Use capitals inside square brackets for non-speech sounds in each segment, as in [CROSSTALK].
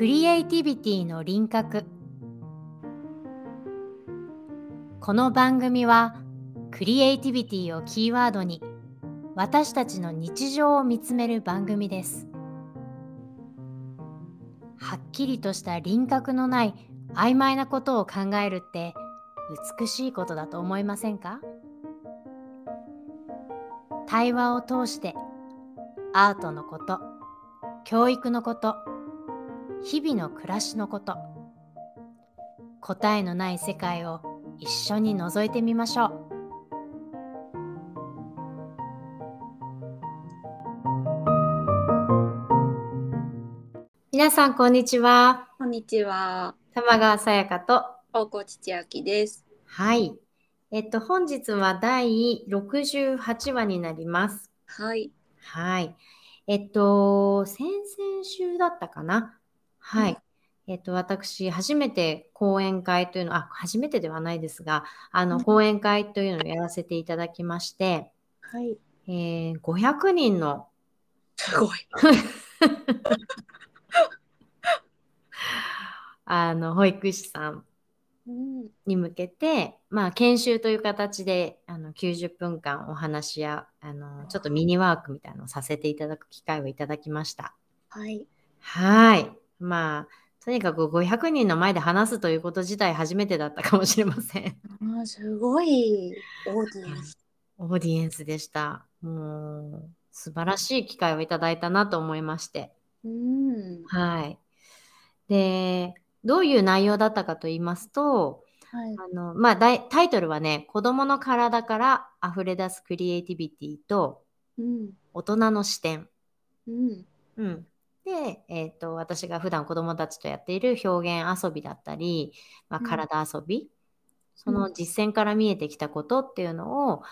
クリエイティビティの輪郭。この番組はクリエイティビティをキーワードに私たちの日常を見つめる番組です。はっきりとした輪郭のない曖昧なことを考えるって美しいことだと思いませんか？対話を通してアートのこと教育のこと日々の暮らしのこと。答えのない世界を一緒に覗いてみましょう。皆さんこんにちは。こんにちは。玉川さやかと。大河内千秋です。はい。えっと本日は第68話になります。はい。はい。えっと先々週だったかなはい、えっと、私、初めて講演会というの、あ、初めてではないですが、あの、うん講演会というのをやらせていただきまして、はい。えー500人の、すごい。[LAUGHS] あの、保育士さん。に向けて、まあ、研修という形で、あの、90分間お話や、あの、ちょっとミニワークみたいなのをさせていただく機会をいただきました。はい。はい。まあ、とにかく500人の前で話すということ自体初めてだったかもしれません。あーすごいオーディエンス。オーディエンスでした。もう素晴らしい機会をいただいたなと思いまして。うん。はい。で、どういう内容だったかと言いますと、はい。あの、まあ、タイトルはね、子供の体から溢れ出すクリエイティビティとうん。大人の視点。うん。うん。で、えっと、私が普段子供たちとやっている表現遊びだったり、まあ、うん体遊び、その実践から見えてきたことっていうのを、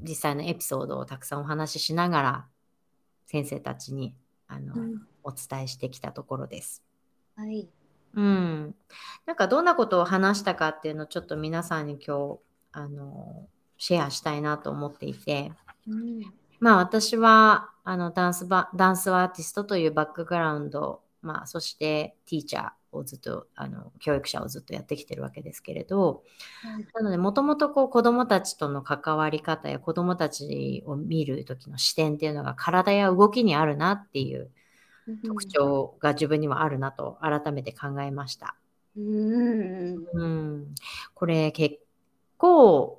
実際のエピソードをたくさんお話ししながら、先生たちにあの、うん。お伝えしてきたところです。はい。うん。なんかどんなことを話したかっていうのをちょっと皆さんに今日、あの、シェアしたいなと思っていて、うん。まあ私はあのダンスバダンスアーティストというバックグラウンド、まあ、そしてティーチャーをずっとあの教育者をずっとやってきてるわけですけれどはい。なのでもともとこう子どもたちとの関わり方や子どもたちを見る時の視点っていうのが体や動きにあるなっていう特徴が自分にはあるなと改めて考えました。うん。うん、これ結構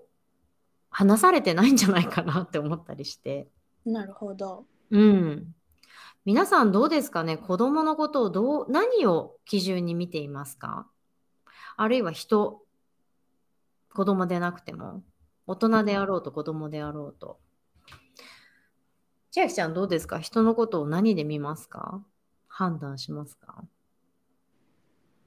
話されてないんじゃないかなって思ったりして。なるほど。うん。皆さんどうですかね？子供のことをどう、何を基準に見ていますか？あるいは人、子供でなくても、大人であろうと子供であろうと。千秋ちゃんどうですか？人のことを何で見ますか？判断しますか？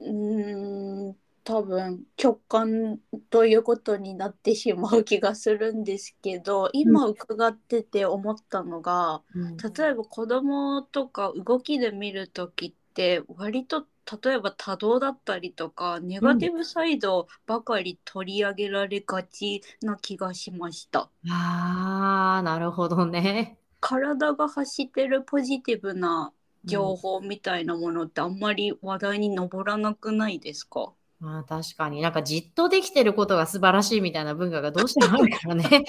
うん。多分直感ということになってしまう気がするんですけど今伺ってて思ったのが、うん例えば子供とか動きで見る時って割と例えば多動だったりとかネガティブサイドばかり取り上げられがちな気がしました。ああ、なるほどね。体が発してるポジティブな情報みたいなものってあんまり話題に上らなくないですか？まあ確かになんかじっとできてることが素晴らしいみたいな文化がどうしてもあるからね。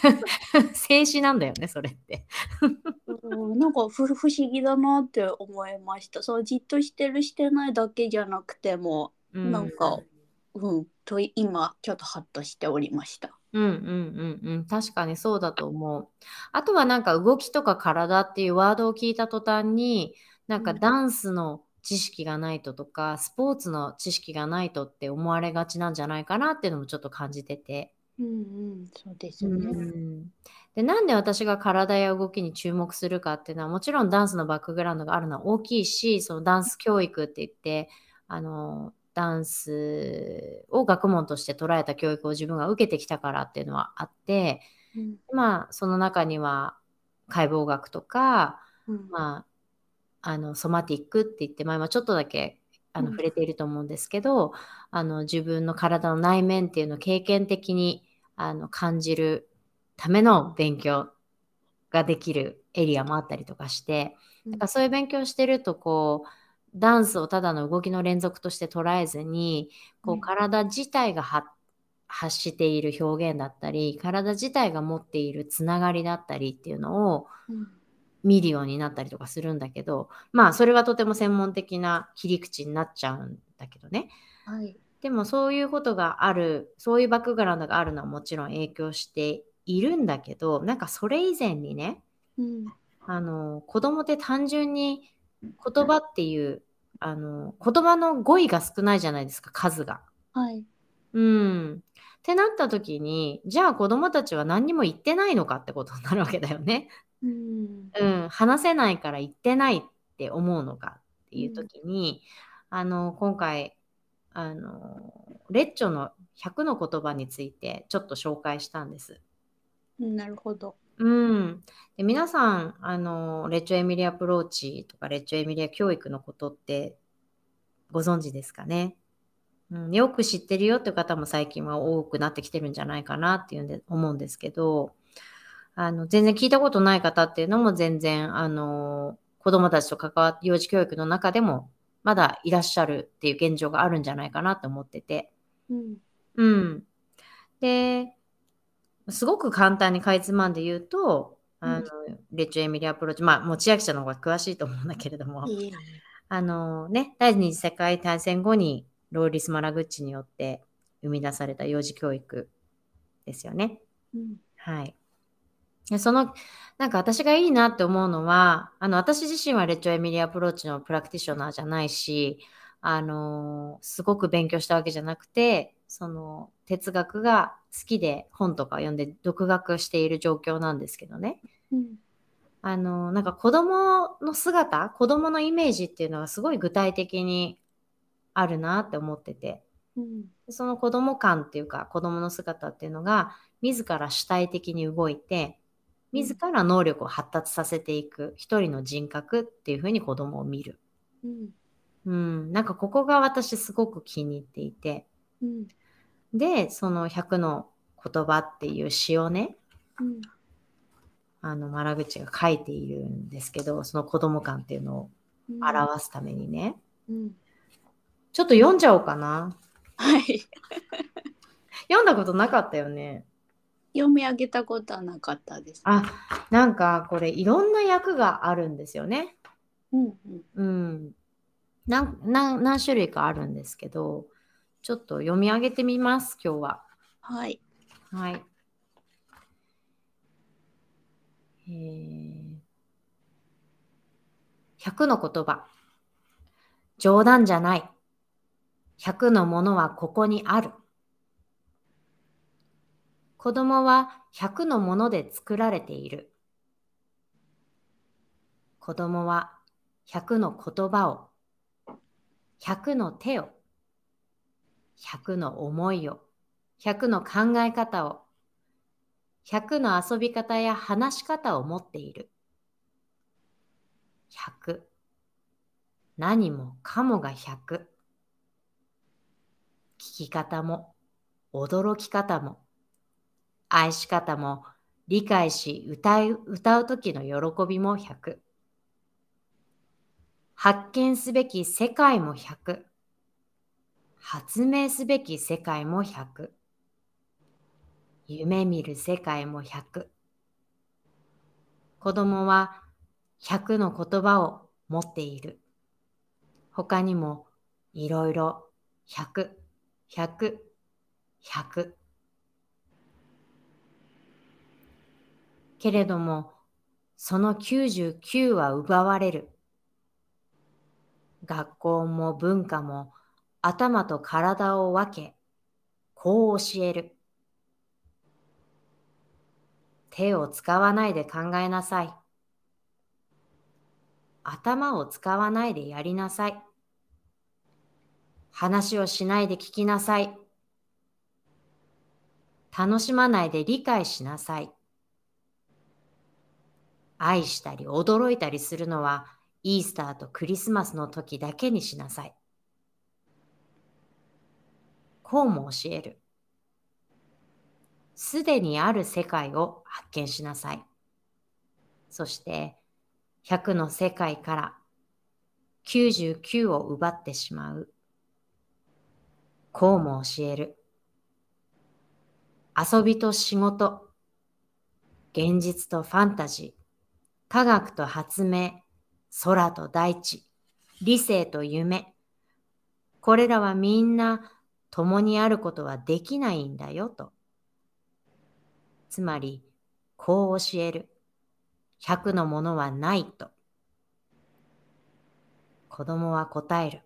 [LAUGHS] 静止なんだよね、それって。うんなんか不不思議だなって思いました。そうじっとしてるしてないだけじゃなくてもうんなんかうんと今ちょっとハッとしておりました。うんうんうんうん。確かにそうだと思う。あとはなんか動きとか体っていうワードを聞いた途端に、なんかうんダンスの知識がないととか、スポーツの知識がないとって思われがちなんじゃないかなっていうのもちょっと感じてて。うんうんそうですうね。んでなんで私が体や動きに注目するかっていうのはもちろんダンスのバックグラウンドがあるのは大きいしそのダンス教育って言ってあのダンスを学問として捉えた教育を自分が受けてきたからっていうのはあってうんまあその中には解剖学とか、うんまあ、あのソマティックって言って前はちょっとだけあのうん。触れていると思うんですけど、あの自分の体の内面っていうのを経験的にあの感じるための勉強ができるエリアもあったりとかして、うん。だからそういう勉強してるとこうダンスをただの動きの連続として捉えずにこううん。体自体が発発している表現だったり体自体が持っているつながりだったりっていうのをうん見るようになったりとかするんだけどまあそれはとても専門的な切り口になっちゃうんだけどねはい。でもそういうことがあるそういうバックグラウンドがあるのはもちろん影響しているんだけどなんかそれ以前にねうんあの子供って単純に言葉っていうあの言葉の語彙が少ないじゃないですか数が。はい。うん。ってなった時にじゃあ子供たちは何にも言ってないのかってことになるわけだよね。うんうん。話せないから言ってないって思うのかっていう時に、あの今回あのレッチョの100の言葉についてちょっと紹介したんです。なるほど。うん、で皆さんあのレッチョエミリアアプローチとかレッチョエミリア教育のことってご存知ですかね、うん、よく知ってるよっていう方も最近は多くなってきてるんじゃないかなっていうんで思うんですけどあの全然聞いたことない方っていうのも全然あの子どもたちと関わって幼児教育の中でもまだいらっしゃるっていう現状があるんじゃないかなと思ってて。うんうん。で、すごく簡単にかいつまんで言うと、あの、レッチョエミリアアプローチ、まあ、もう千秋ちゃんの方が詳しいと思うんだけれども、いいあのね、第二次世界大戦後にローリス・マラグッチによって生み出された幼児教育ですよね。うんはい。でその、なんか私がいいなって思うのは、あの、私自身はレッチョエミリアアプローチのプラクティショナーじゃないし、あのすごく勉強したわけじゃなくて、その哲学が好きで本とか読んで独学している状況なんですけどね。うん。あのなんか子供の姿、子供のイメージっていうのがすごい具体的にあるなって思ってて、うん。その子供感っていうか子供の姿っていうのが自ら主体的に動いて、自ら能力を発達させていく一人の人格っていうふうに子供を見る。うんうん、なんかここが私すごく気に入っていて。うんで、その100の言葉っていう詩をね、うんあの、マラグチが書いているんですけど、その子供感っていうのをうん表すためにね。うんちょっと読んじゃおうかな。はい。[LAUGHS] 読んだことなかったよね。読み上げたことはなかったです。あ、なんかこれいろんな役があるんですよね。うんうんうん。なんなん何種類かあるんですけど、ちょっと読み上げてみます、今日は。はい。はい。えー、100の言葉。冗談じゃない。100のものはここにある。子供は100のもので作られている。子供は100の言葉を、100の手を、100の思いを、100の考え方を、100の遊び方や話し方を持っている。100。何もかもが100。聞き方も、驚き方も、愛し方も、理解し歌う歌う時の喜びも100。発見すべき世界も100。発明すべき世界も100。夢見る世界も100。子供は100の言葉を持っている。他にもいろいろ100、100、100。けれども、その99は奪われる。学校も文化も頭と体を分け、こう教える。手を使わないで考えなさい。頭を使わないでやりなさい。話をしないで聞きなさい。楽しまないで理解しなさい。愛したり驚いたりするのはイースターとクリスマスの時だけにしなさい。こうも教える。すでにある世界を発見しなさい。そして、100の世界から99を奪ってしまう。こうも教える。遊びと仕事、現実とファンタジー、科学と発明、空と大地、理性と夢。これらはみんな共にあることはできないんだよと。つまり、こう教える。100のものはないと。子供は答える。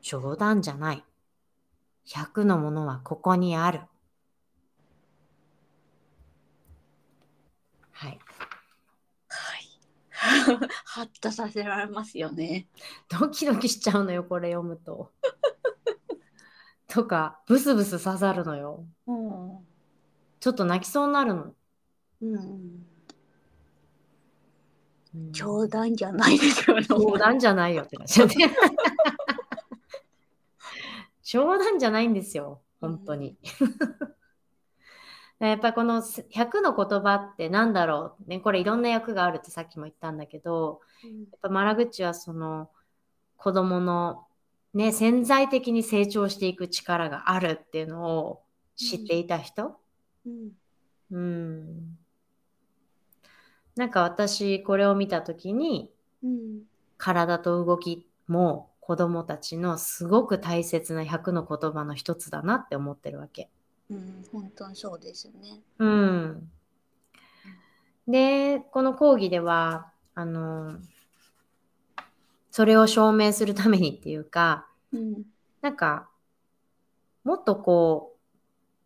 冗談じゃない。100のものはここにある。はい。はい。[LAUGHS] ハッとさせられますよね。ドキドキしちゃうのよ、これ読むと。とか、ブスブス刺さるのよ。うん、ちょっと泣きそうになるの。うん。冗談じゃないですよね。冗談じゃないよって感じ。[LAUGHS] 冗談じゃないんですよ、本当に。やっぱこの100の言葉って何だろう、ね、これいろんな役があるってさっきも言ったんだけど、やっぱマラグッチはその子供のね、潜在的に成長していく力があるっていうのを知っていた人、うん、うん、なんか私これを見た時に、うん、体と動きも子供たちのすごく大切な100の言葉の一つだなって思ってるわけ。うん、本当にそうですね。うん。で、この講義では、あの、それを証明するためにっていうか、うん、なんか、もっとこう、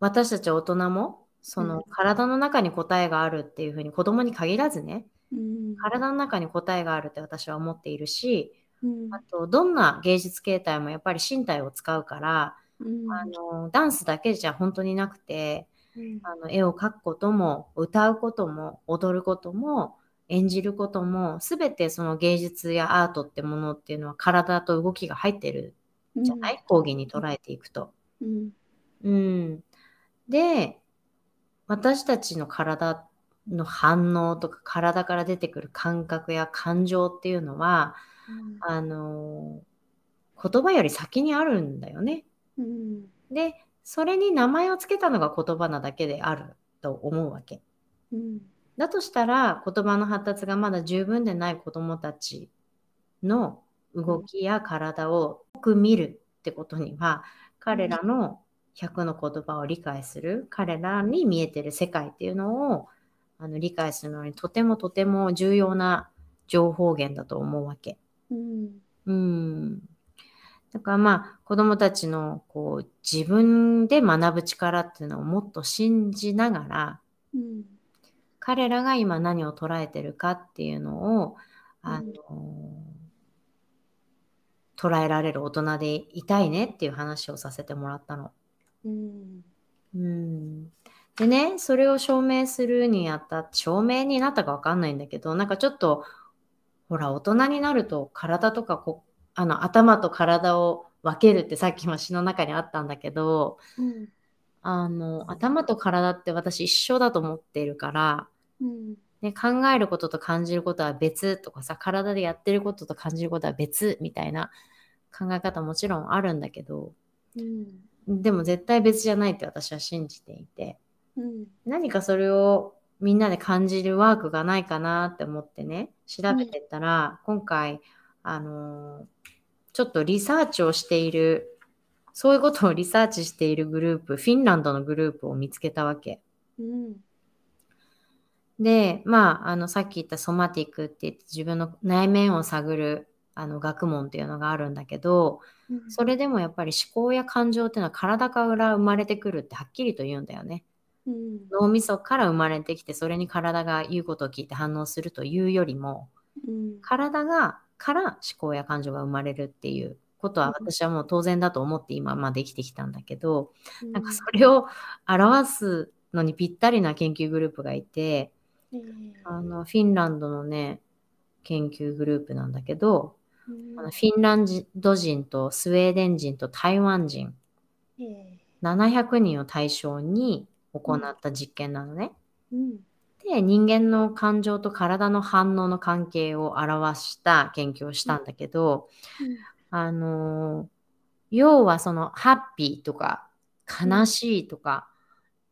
私たち大人も、その体の中に答えがあるっていうふうに子供に限らずね、うん、体の中に答えがあるって私は思っているし、うん、あとどんな芸術形態もやっぱり身体を使うからあのダンスだけじゃ本当になくて、うん、あの絵を描くことも歌うことも踊ることも演じることも全てその芸術やアートってものっていうのは体と動きが入ってるじゃない、うん、講義に捉えていくと。うん、うん、で私たちの体の反応とか体から出てくる感覚や感情っていうのは、うん、あの言葉より先にあるんだよね。うん、で、それに名前を付けたのが言葉なだけであると思うわけ。うん、だとしたら言葉の発達がまだ十分でない子どもたちの動きや体をよく見るってことには彼らの100の言葉を理解する彼らに見えてる世界っていうのをあの理解するのにとてもとても重要な情報源だと思うわけ。うん、うんだからまあ子供たちのこう自分で学ぶ力っていうのをもっと信じながら、うん、彼らが今何を捉えてるかっていうのを、あの、うん、捉えられる大人でいたいねっていう話をさせてもらったの。うん、うん、でねそれを証明するにあたって証明になったかわかんないんだけどなんかちょっとほら大人になると体とかこあの頭と体を分けるってさっきも詩の中にあったんだけど、うん、あの頭と体って私一緒だと思っているから、うん、ね、考えることと感じることは別とかさ体でやってることと感じることは別みたいな考え方もちろんあるんだけど、うん、でも絶対別じゃないって私は信じていて、うん、何かそれをみんなで感じるワークがないかなって思ってね調べてったら、今回あのーちょっとリサーチをしている、そういうことをリサーチしているグループ、フィンランドのグループを見つけたわけ。うん、で、まあ、あの、さっき言ったソマティックって言って自分の内面を探るあの学問っていうのがあるんだけど、うん、それでもやっぱり思考や感情っていうのは体から生まれてくるってはっきりと言うんだよね。うん、脳みそから生まれてきてそれに体が言うことを聞いて反応するというよりも、うん、体がから思考や感情が生まれるっていうことは私はもう当然だと思って今まで生きてきたんだけど、うん、なんかそれを表すのにぴったりな研究グループがいて、うん、あのフィンランドのね研究グループなんだけど、うん、あのフィンランド人とスウェーデン人と台湾人、700人を対象に行った実験なのね。で人間の感情と体の反応の関係を表した研究をしたんだけど、あの要はそのハッピーとか悲しいとか、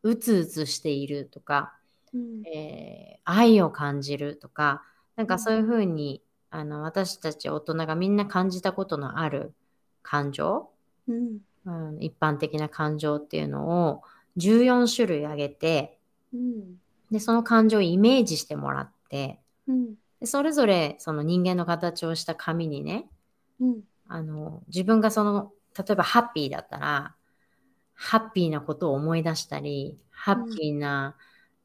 うつうつしているとか、うん。えー愛を感じるとかなんかそういうふうにあの私たち大人がみんな感じたことのある感情、うん。うん、一般的な感情っていうのを14種類挙げてうんでその感情をイメージしてもらってうん。でそれぞれその人間の形をした紙にねうん。あの自分がその例えばハッピーだったらハッピーなことを思い出したりハッピーな、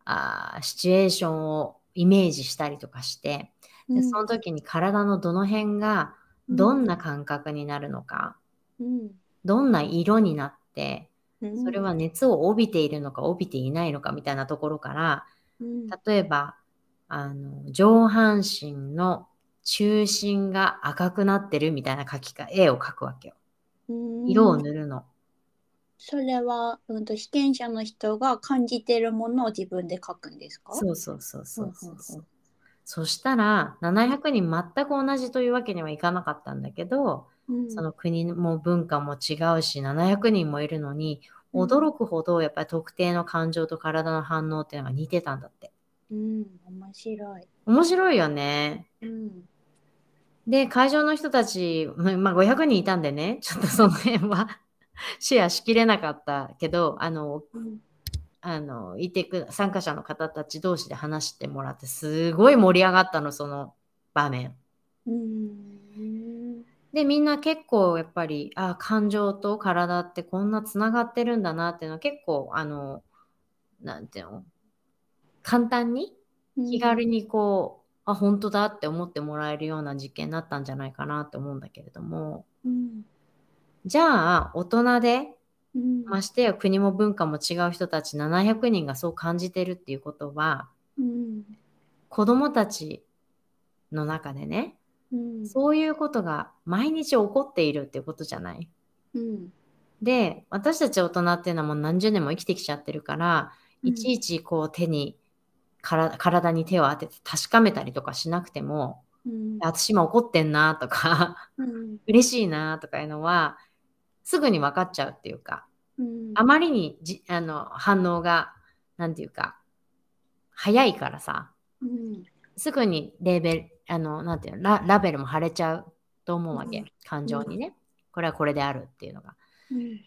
あーシチュエーションをイメージしたりとかしてでその時に体のどの辺がどんな感覚になるのか、うん。どんな色になってうん。それは熱を帯びているのか帯びていないのかみたいなところからうん例えばあの上半身の中心が赤くなってるみたいな描きか絵を描くわけよ。うん色を塗るの。それは、うん、と被験者の人が感じているものを自分で書くんですか？そうそうそうそうそううんうんそうう。そしたら700人全く同じというわけにはいかなかったんだけど、うんその国も文化も違うし700人もいるのにうん驚くほどやっぱり特定の感情と体の反応っていうのが似てたんだって。うん、面白い。面白いよね。うんで、会場の人たち、ままあ、500人いたんでね、[LAUGHS] ちょっとその辺は [LAUGHS] シェアしきれなかったけど、あの、うんあの、いてく、参加者の方たち同士で話してもらって、すごい盛り上がったの、その場面。うんで、みんな結構やっぱり、あ、感情と体ってこんなつながってるんだなっていうのは結構、あの、なんていうの、簡単に、気軽にこう、あ、本当だって思ってもらえるような実験になったんじゃないかなって思うんだけれども、うん。じゃあ、大人で、うん。ましてや国も文化も違う人たち700人がそう感じてるっていうことは、うん。子供たちの中でね、うん。そういうことが毎日起こっているっていうことじゃない？うん。で、私たち大人っていうのはもう何十年も生きてきちゃってるから、うん。いちいちこう手にから体に手を当てて確かめたりとかしなくても、うん。私今怒ってんなとか、うん。[LAUGHS] 嬉しいなとかいうのは、すぐに分かっちゃうっていうか、うん。あまりにじあの反応が、なんていうか、早いからさ、うん。すぐにレーベル、あの、なんていうの、ララベルも貼れちゃうと思うわけ、うん。感情にね。これはこれであるっていうのが。うん。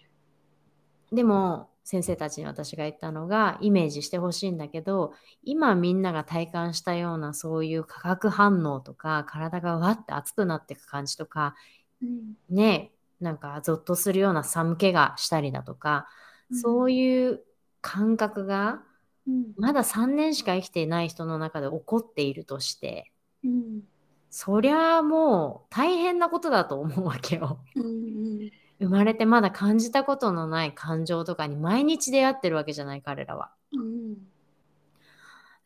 でも、先生たちに私が言ったのが、イメージしてほしいんだけど、今みんなが体感したようなそういう化学反応とか、体がわって熱くなっていく感じとか、うん。ね、なんかゾッとするような寒気がしたりだとか、そういう感覚がうん。まだ3年しか生きていない人の中で起こっているとして、うん。そりゃもう大変なことだと思うわけよ。うん。生まれてまだ感じたことのない感情とかに毎日出会ってるわけじゃない彼らは。うん。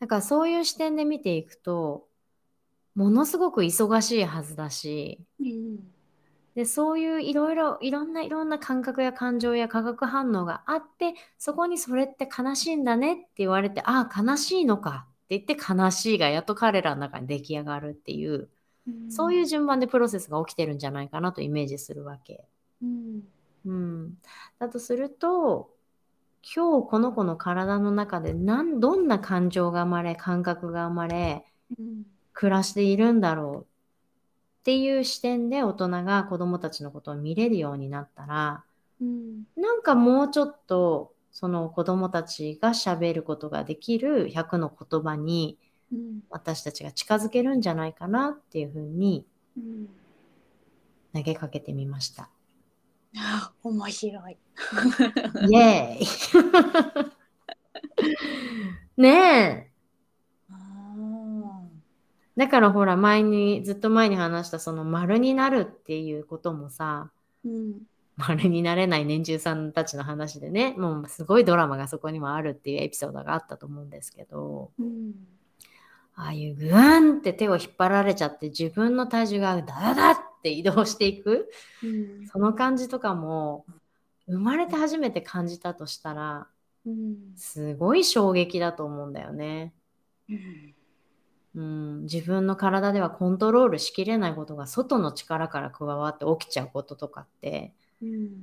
だからそういう視点で見ていくと、ものすごく忙しいはずだし、うん。で、そういういろいろ、いろんないろんな感覚や感情や化学反応があって、そこにそれって悲しいんだねって言われて、ああ、悲しいのかって言って悲しいがやっと彼らの中に出来上がるっていう、そういう順番でプロセスが起きてるんじゃないかなとイメージするわけ。うんうん。だとすると、今日この子の体の中でなんどんな感情が生まれ、感覚が生まれ、うん暮らしているんだろうっていう視点で大人が子供たちのことを見れるようになったら、うんなんかもうちょっとその子供たちが喋ることができる100の言葉にうん私たちが近づけるんじゃないかなっていうふうにうん投げかけてみました。あ面白い。イエーイ [LAUGHS] ねえ。あだからほら前にずっと前に話したその丸になるっていうこともさーうん丸になれない年中さんたちの話でねもうすごいドラマがそこにもあるっていうエピソードがあったと思うんですけどうんああいうグワンって手を引っ張られちゃって自分の体重がダダダって移動していくうん。その感じとかも生まれて初めて感じたとしたらうん。すごい衝撃だと思うんだよね。ううん。うん、自分の体ではコントロールしきれないことが外の力から加わって起きちゃうこととかってうん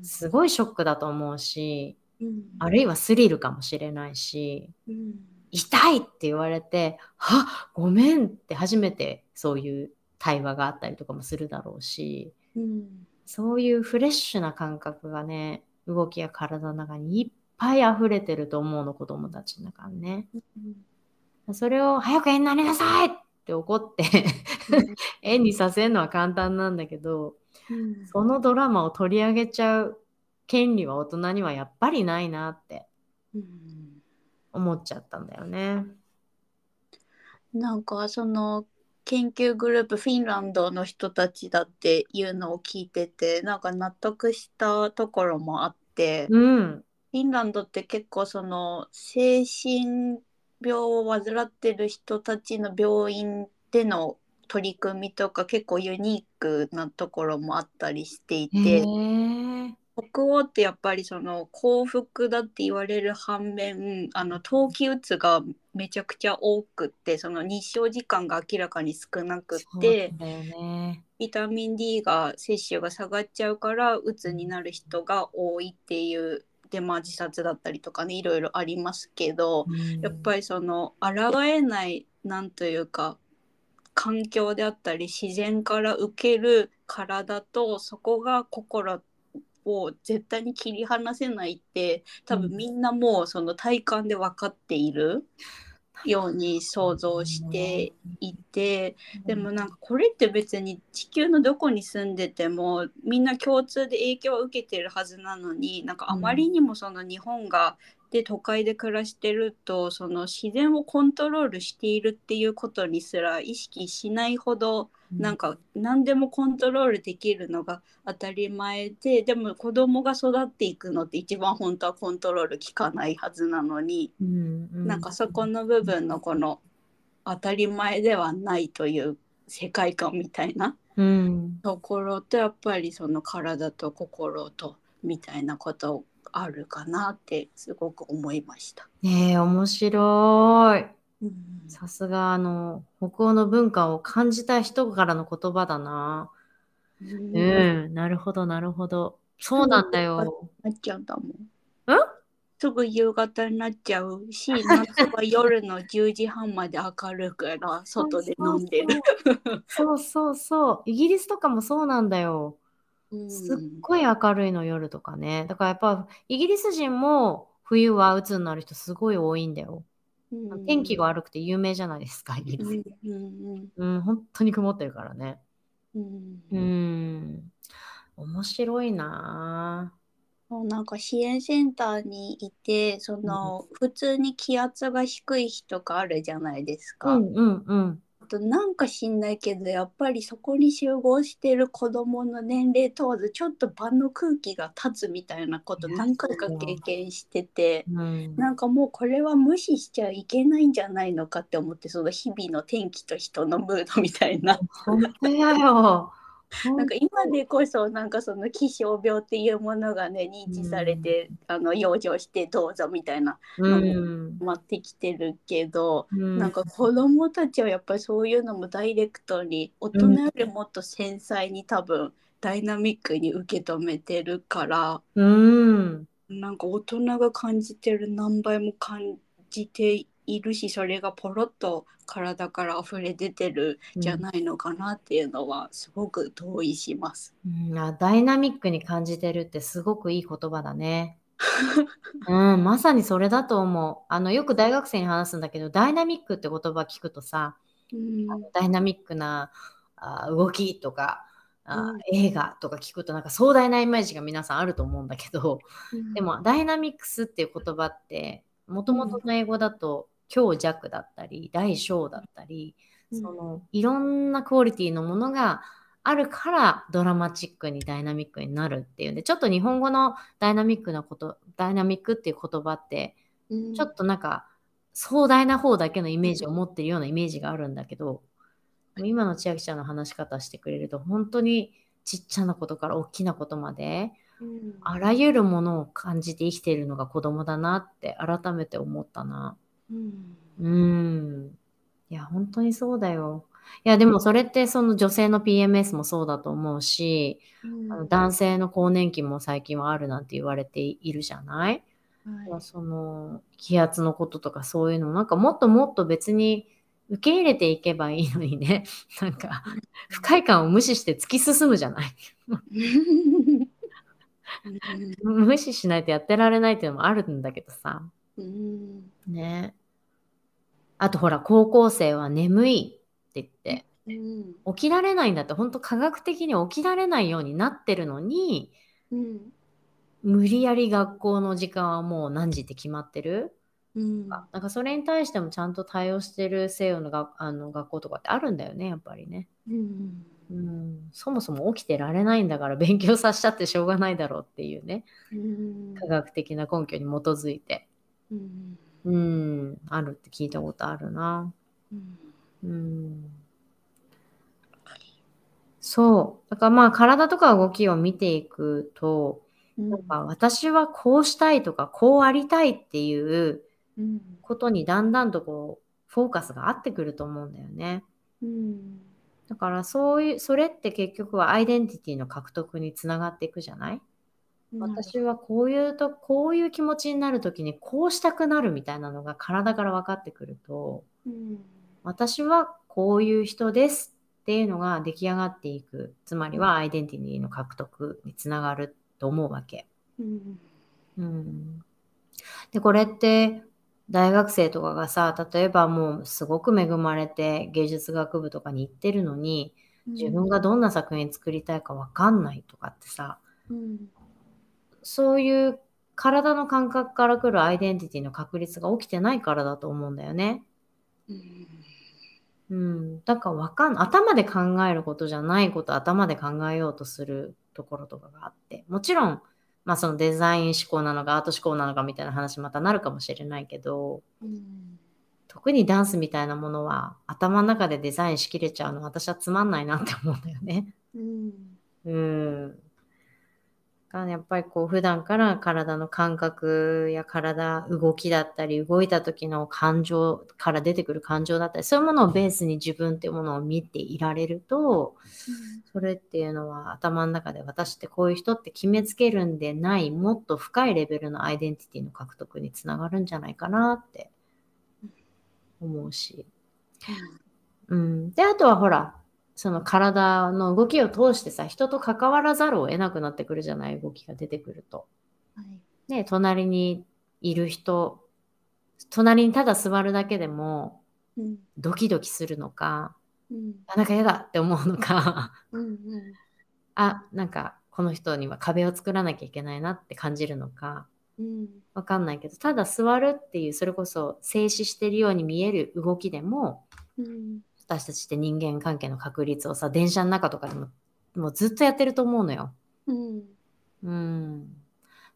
すごいショックだと思うしうん。あるいはスリルかもしれないしうん。痛いって言われてはごめんって初めてそういう対話があったりとかもするだろうしうん。そういうフレッシュな感覚がね動きや体の中にいっぱい溢れてると思うの子供たちの中にね。それを早く絵になりなさいって怒って [LAUGHS] 絵にさせるのは簡単なんだけどうんそのドラマを取り上げちゃう権利は大人にはやっぱりないなってうん思っちゃったんだよね。なんかその研究グループフィンランドの人たちだっていうのを聞いててなんか納得したところもあって、フうん。ィンランドって結構その精神病を患ってる人たちの病院での取り組みとか結構ユニークなところもあったりしていへて。え。北欧ってやっぱりその幸福だって言われる反面あの冬季うつがめちゃくちゃ多くってその日照時間が明らかに少なくてね。ビタミン D が摂取が下がっちゃうからうつになる人が多いっていうでまあ自殺だったりとかねいろいろありますけどやっぱりその抗えないなんというか環境であったり自然から受ける体とそこが心を絶対に切り離せないって多分みんなもうその体感で分かっているように想像していてでもなんかこれって別に地球のどこに住んでてもみんな共通で影響を受けてるはずなのになんかあまりにもその日本がで都会で暮らしてるとその自然をコントロールしているっていうことにすら意識しないほどなんか何でもコントロールできるのが当たり前ででも子供が育っていくのって一番本当はコントロール効かないはずなのにうんうなんかそこの部分のこの当たり前ではないという世界観みたいなうん。ところとやっぱりその体と心とみたいなことあるかなってすごく思いました。ねえ面白い。うんさすがあの北欧の文化を感じた人からの言葉だな。うん、なるほどなるほど。そうなんだよ。なっちゃうんだもん。ん？すぐ夕方になっちゃうし、[LAUGHS] 夏は夜の10時半まで明るいから外で飲んでる。そうそうそう。イギリスとかもそうなんだよ。すっごい明るいの夜とかね。だからやっぱイギリス人も冬は鬱になる人すごい多いんだよ。うん天気が悪くて有名じゃないですか、イギうんリス。うんうん、本当に曇ってるからね。うん。面白いなそうなんか支援センターにいてその普通に気圧が低い日とかあるじゃないですぁ。か。うんうんうん。あとなんか知んないけどやっぱりそこに集合してる子どもの年齢問わずちょっと場の空気が立つみたいなこと何回か経験してて。うん、なんかもうこれは無視しちゃいけないんじゃないのかって思ってその日々の天気と人のムードみたいな本当やよ。なんか今でこそなんかその気象病っていうものがね認知されて、あの養生してどうぞみたいなうん。待ってきてるけど、うんなんか子供たちはやっぱりそういうのもダイレクトに大人よりもっと繊細に多分ダイナミックに受け止めてるからうん。なんか大人が感じてる何倍も感じているしそれがポロッと体から溢れ出てるじゃないのかなっていうのはすごく同意します。うんあダイナミックに感じてるってすごくいい言葉だね。[LAUGHS] うん、まさにそれだと思う。あの、よく大学生に話すんだけど、ダイナミックって言葉聞くとさ、うんダイナミックなあ動きとか、あうん映画とか聞くとなんか壮大なイメージが皆さんあると思うんだけど、でもダイナミックスっていう言葉って、もともとの英語だと強弱だったり、大小だったり、うん。そのいろんなクオリティのものがあるからドラマチックにダイナミックになるっていうんで、ちょっと日本語のダイナミックなこと、ダイナミックっていう言葉って、うん。ちょっとなんか壮大な方だけのイメージを持ってるようなイメージがあるんだけど、今の千秋ちゃんの話し方してくれると、本当にちっちゃなことから大きなことまで、うん。あらゆるものを感じて生きているのが子供だなって改めて思ったな。うん。うん。いや、本当にそうだよ。いや、でもそれってその女性の PMS もそうだと思うし、うん。あの男性の更年期も最近はあるなんて言われているじゃない？はい。その気圧のこととかそういうのなんかもっともっと別に受け入れていけばいいのにね。[LAUGHS] なんか不快感を無視して突き進むじゃない？[LAUGHS] 無視しないとやってられないっていうのもあるんだけどさ。うんね。あとほら高校生は眠いって言って。うん。起きられないんだって。本当科学的に起きられないようになってるのにうん。無理やり学校の時間はもう何時って決まってる？うん。なんかそれに対してもちゃんと対応してる西洋のがあの学校とかってあるんだよねやっぱりね、うん。うん、そもそも起きてられないんだから勉強させちゃってしょうがないだろうっていうね。うん。科学的な根拠に基づいて。うんうんあるって聞いたことあるな。うん。うんそう。だからまあ体とか動きを見ていくとうん。なんか私はこうしたいとかこうありたいっていううん。ことにだんだんとこうフォーカスが合ってくると思うんだよね。うん。だからそういうそれって結局はアイデンティティの獲得につながっていくじゃない？私はこういうとこういう気持ちになる時にこうしたくなるみたいなのが体から分かってくるとうん。私はこういう人ですっていうのが出来上がっていくつまりはアイデンティティの獲得につながると思うわけ。うん。うん、でこれって大学生とかがさ例えばもうすごく恵まれて芸術学部とかに行ってるのに自分がどんな作品作りたいか分かんないとかってさうんそういう体の感覚から来るアイデンティティの確率が起きてないからだと思うんだよね。うんうん、だからわかん頭で考えることじゃないこと頭で考えようとするところとかがあってもちろん、まあ、そのデザイン思考なのかアート思考なのかみたいな話またなるかもしれないけどうん特にダンスみたいなものは頭の中でデザインしきれちゃうの私はつまんないなって思うんだよね。うんうん。がやっぱりこう普段から体の感覚や体動きだったり動いた時の感情から出てくる感情だったりそういうものをベースに自分っていうものを見ていられるとそれっていうのは頭の中で私ってこういう人って決めつけるんでないもっと深いレベルのアイデンティティの獲得につながるんじゃないかなって思うし。うん、であとはほらその体の動きを通してさ人と関わらざるを得なくなってくるじゃない動きが出てくると。はい。ね隣にいる人隣にただ座るだけでもうん。ドキドキするのかうん。あなんか嫌だって思うのか。うんあなんかこの人には壁を作らなきゃいけないなって感じるのか。うん。わかんないけどただ座るっていうそれこそ静止してるように見える動きでもうん私たちって人間関係の確率をさ電車の中とかでももうずっとやってると思うのよ。うんうん。だか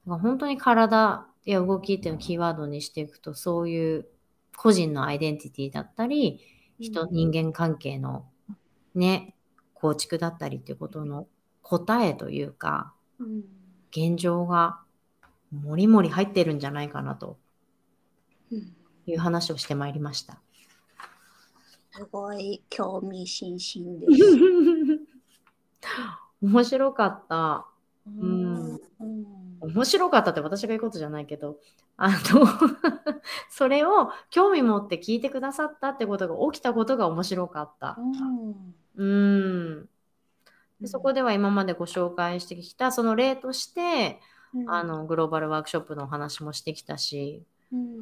ら本当に体や動きっていうのをキーワードにしていくとそういう個人のアイデンティティだったり人、人間関係のね構築だったりっていうことの答えというかうん現状がもりもり入ってるんじゃないかなとうんいう話をしてまいりました。すごい興味津々です。[LAUGHS] 面白かった。うん面白かったって私が言うことじゃないけど、あの、[LAUGHS] それを興味持って聞いてくださったってことが起きたことが面白かった。うん。でそこでは今までご紹介してきたその例として、あのグローバルワークショップのお話もしてきたし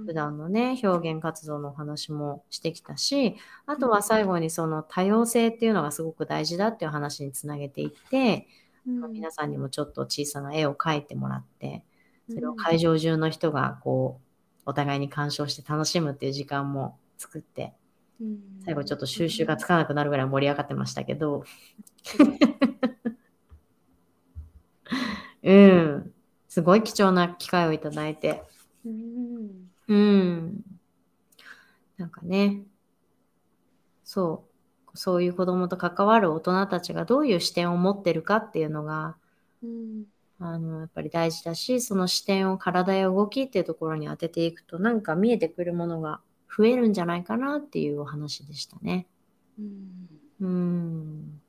普段のね表現活動のお話もしてきたしあとは最後にその多様性っていうのがすごく大事だっていう話につなげていって、皆さんにもちょっと小さな絵を描いてもらってそれを会場中の人がこうお互いに鑑賞して楽しむっていう時間も作って最後ちょっと収集がつかなくなるぐらい盛り上がってましたけど。うん。[LAUGHS] すごい貴重な機会をいただいて。うんうんなんかねそうそういう子供と関わる大人たちがどういう視点を持ってるかっていうのがうんあのやっぱり大事だしその視点を体や動きっていうところに当てていくとなんか見えてくるものが増えるんじゃないかなっていうお話でしたね。うんうん。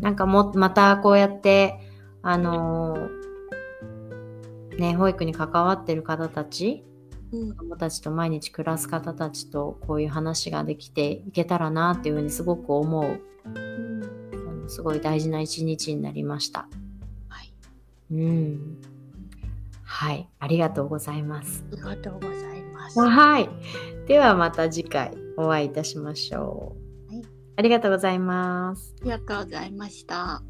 なんかもまたこうやってあのーね保育に関わってる方たちうん子供たちと毎日暮らす方たちとこういう話ができていけたらなっていうふうにすごく思ううんすごい大事な一日になりました。はいうん。はい、ありがとうございます。ありがとうございます。はい。ではまた次回お会いいたしましょう。ありがとうございます。ありがとうございました。